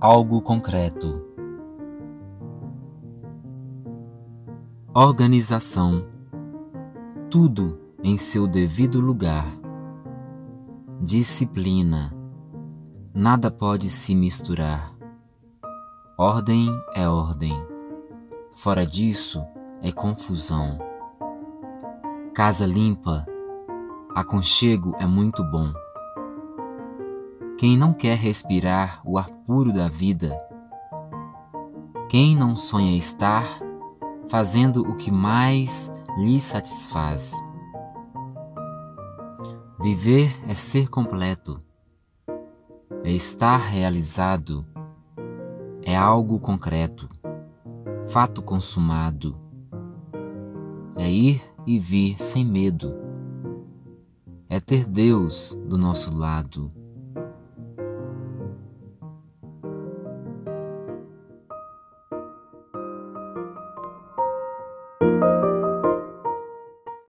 algo concreto. Organização. Tudo em seu devido lugar. Disciplina. Nada pode se misturar. Ordem é ordem. Fora disso é confusão. Casa limpa. Aconchego é muito bom. Quem não quer respirar o ar puro da vida? Quem não sonha estar fazendo o que mais lhe satisfaz? Viver é ser completo, é estar realizado, é algo concreto, fato consumado, é ir e vir sem medo, é ter Deus do nosso lado